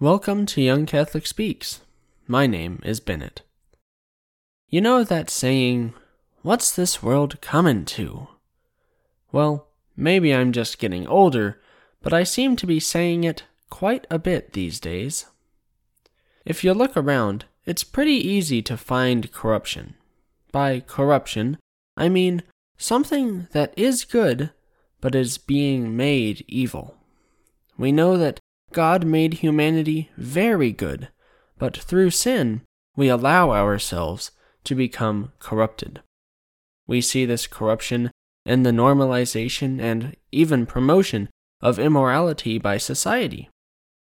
Welcome to Young Catholic Speaks. My name is Bennett. You know that saying, What's this world comin' to? Well, maybe I'm just getting older, but I seem to be saying it quite a bit these days. If you look around, it's pretty easy to find corruption. By corruption, I mean something that is good, but is being made evil. We know that God made humanity very good, but through sin, we allow ourselves to become corrupted. We see this corruption in the normalization and even promotion of immorality by society.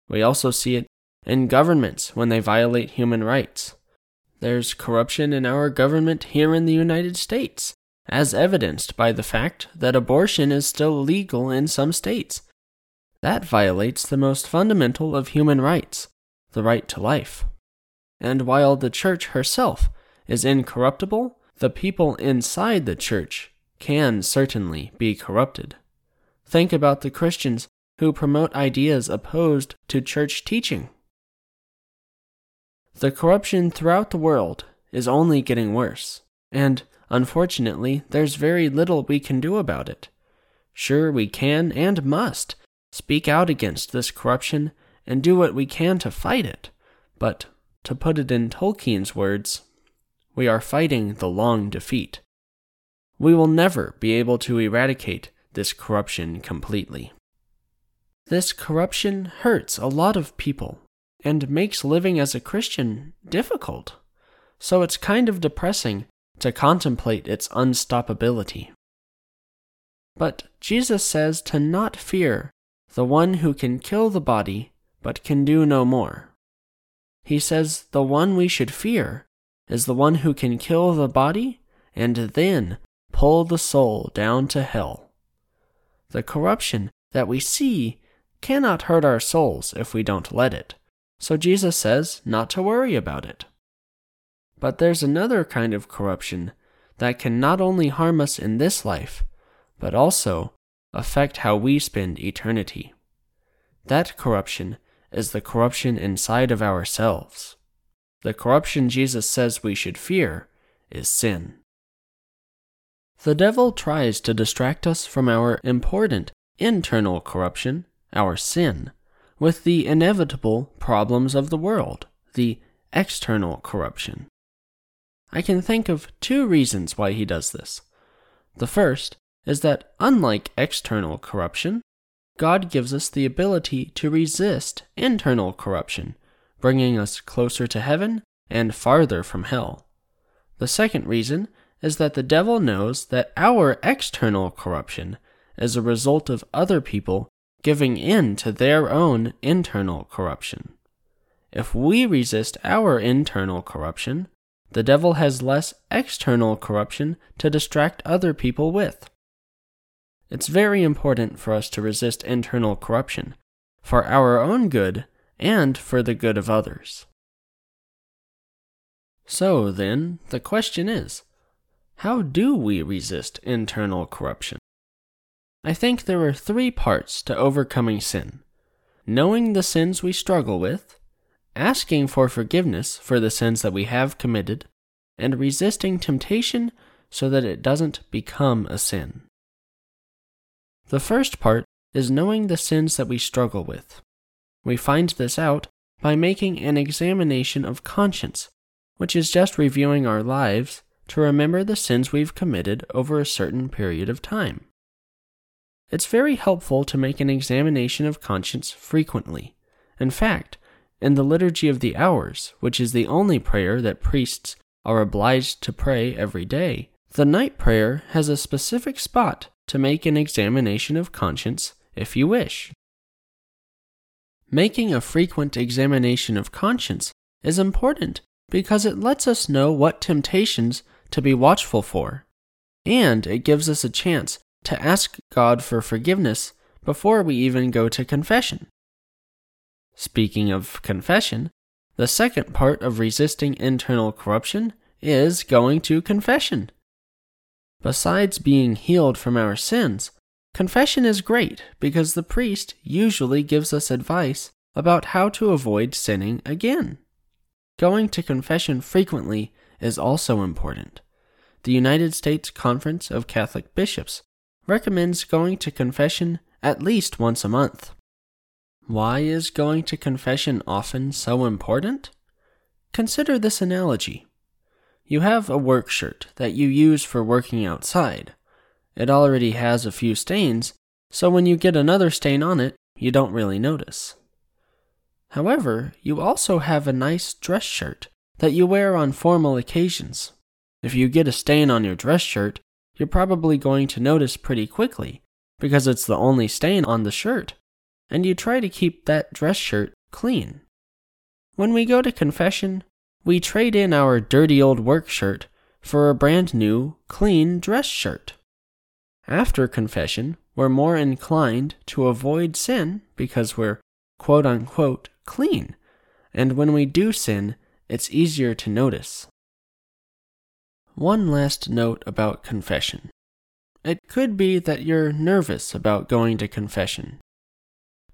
We also see it in governments when they violate human rights. There's corruption in our government here in the United States, as evidenced by the fact that abortion is still legal in some states that violates the most fundamental of human rights, the right to life. And while the Church herself is incorruptible, the people inside the Church can certainly be corrupted. Think about the Christians who promote ideas opposed to Church teaching. The corruption throughout the world is only getting worse, and unfortunately, there's very little we can do about it. Sure, we can and must speak out against this corruption, and do what we can to fight it. But, to put it in Tolkien's words, we are fighting the long defeat. We will never be able to eradicate this corruption completely. This corruption hurts a lot of people and makes living as a Christian difficult. So it's kind of depressing to contemplate its unstoppability. But Jesus says to not fear the one who can kill the body, but can do no more. He says the one we should fear is the one who can kill the body and then pull the soul down to hell. The corruption that we see cannot hurt our souls if we don't let it, so Jesus says not to worry about it. But there's another kind of corruption that can not only harm us in this life, but also affect how we spend eternity. That corruption is the corruption inside of ourselves. The corruption Jesus says we should fear is sin. The devil tries to distract us from our important internal corruption, our sin, with the inevitable problems of the world, the external corruption. I can think of two reasons why he does this. The first is that unlike external corruption, God gives us the ability to resist internal corruption, bringing us closer to heaven and farther from hell. The second reason is that the devil knows that our external corruption is a result of other people giving in to their own internal corruption. If we resist our internal corruption, the devil has less external corruption to distract other people with. It's very important for us to resist internal corruption, for our own good and for the good of others. So, then, the question is how do we resist internal corruption? I think there are three parts to overcoming sin knowing the sins we struggle with, asking for forgiveness for the sins that we have committed, and resisting temptation so that it doesn't become a sin. The first part is knowing the sins that we struggle with. We find this out by making an examination of conscience, which is just reviewing our lives to remember the sins we've committed over a certain period of time. It's very helpful to make an examination of conscience frequently. In fact, in the Liturgy of the Hours, which is the only prayer that priests are obliged to pray every day, the night prayer has a specific spot to make an examination of conscience if you wish. Making a frequent examination of conscience is important because it lets us know what temptations to be watchful for, and it gives us a chance to ask God for forgiveness before we even go to confession. Speaking of confession, the second part of resisting internal corruption is going to confession. Besides being healed from our sins, confession is great because the priest usually gives us advice about how to avoid sinning again. Going to confession frequently is also important. The United States Conference of Catholic Bishops recommends going to confession at least once a month. Why is going to confession often so important? Consider this analogy. You have a work shirt that you use for working outside. It already has a few stains, so when you get another stain on it, you don't really notice. However, you also have a nice dress shirt that you wear on formal occasions. If you get a stain on your dress shirt, you're probably going to notice pretty quickly because it's the only stain on the shirt, and you try to keep that dress shirt clean. When we go to confession, we trade in our dirty old work shirt for a brand new, clean dress shirt. After confession, we're more inclined to avoid sin because we're quote unquote clean, and when we do sin, it's easier to notice. One last note about confession. It could be that you're nervous about going to confession.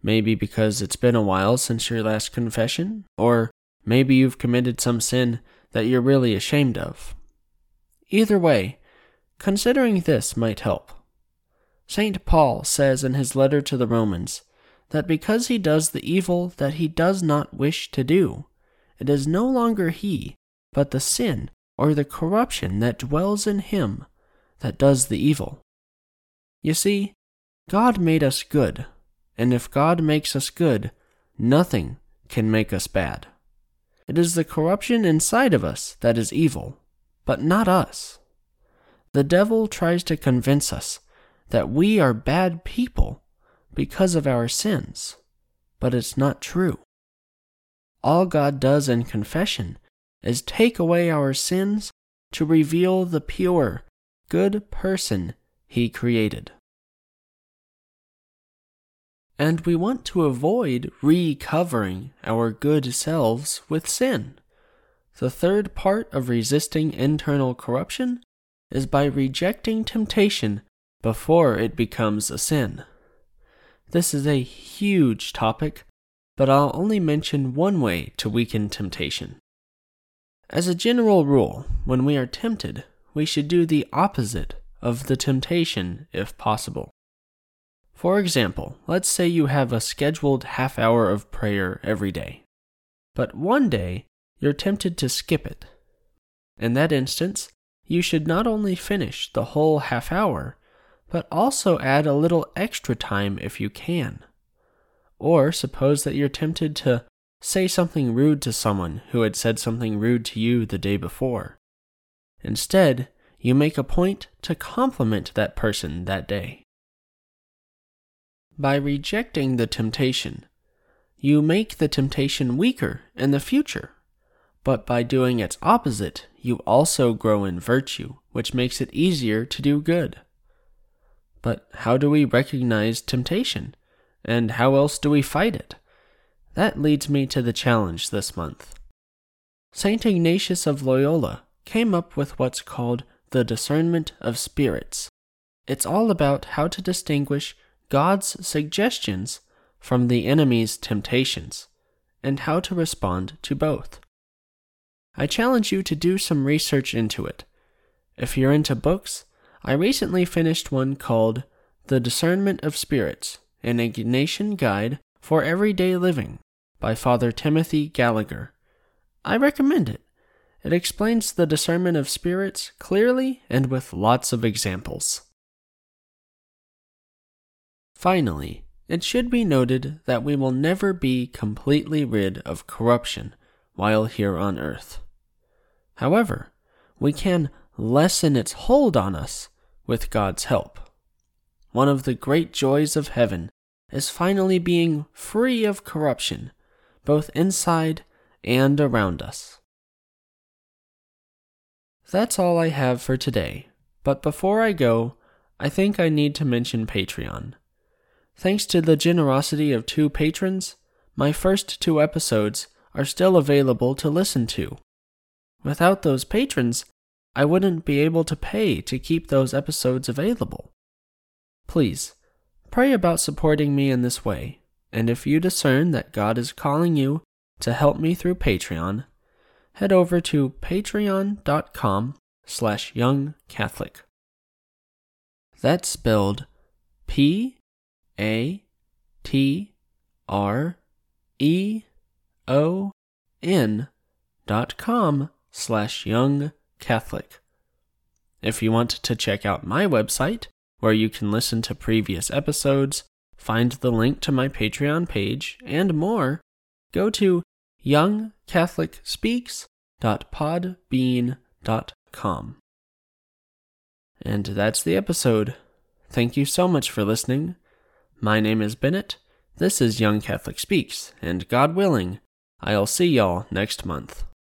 Maybe because it's been a while since your last confession, or maybe you've committed some sin that you're really ashamed of. Either way, considering this might help. St. Paul says in his letter to the Romans that because he does the evil that he does not wish to do, it is no longer he, but the sin or the corruption that dwells in him that does the evil. You see, God made us good, and if God makes us good, nothing can make us bad. It is the corruption inside of us that is evil, but not us. The devil tries to convince us that we are bad people because of our sins, but it's not true. All God does in confession is take away our sins to reveal the pure, good person He created. And we want to avoid recovering our good selves with sin. The third part of resisting internal corruption is by rejecting temptation before it becomes a sin. This is a huge topic, but I'll only mention one way to weaken temptation. As a general rule, when we are tempted, we should do the opposite of the temptation if possible. For example, let's say you have a scheduled half hour of prayer every day, but one day you're tempted to skip it. In that instance, you should not only finish the whole half hour, but also add a little extra time if you can. Or suppose that you're tempted to say something rude to someone who had said something rude to you the day before. Instead, you make a point to compliment that person that day. By rejecting the temptation, you make the temptation weaker in the future. But by doing its opposite, you also grow in virtue, which makes it easier to do good. But how do we recognize temptation? And how else do we fight it? That leads me to the challenge this month. St. Ignatius of Loyola came up with what's called the discernment of spirits. It's all about how to distinguish God's suggestions from the enemy's temptations, and how to respond to both. I challenge you to do some research into it. If you're into books, I recently finished one called The Discernment of Spirits An Ignatian Guide for Everyday Living by Father Timothy Gallagher. I recommend it. It explains the discernment of spirits clearly and with lots of examples. Finally, it should be noted that we will never be completely rid of corruption while here on earth. However, we can lessen its hold on us with God's help. One of the great joys of heaven is finally being free of corruption both inside and around us. That's all I have for today, but before I go, I think I need to mention Patreon. Thanks to the generosity of two patrons, my first two episodes are still available to listen to. Without those patrons, I wouldn't be able to pay to keep those episodes available. Please, pray about supporting me in this way And if you discern that God is calling you to help me through Patreon, head over to patreon.com slash youngcatholic. That's spelled P A T R E O N dot com slash young Catholic. If you want to check out my website, where you can listen to previous episodes, find the link to my Patreon page, and more, go to youngcatholicspeaks.podbean.com. And that's the episode. Thank you so much for listening. My name is Bennett. This is Young Catholic Speaks, and God willing, I'll see y'all next month.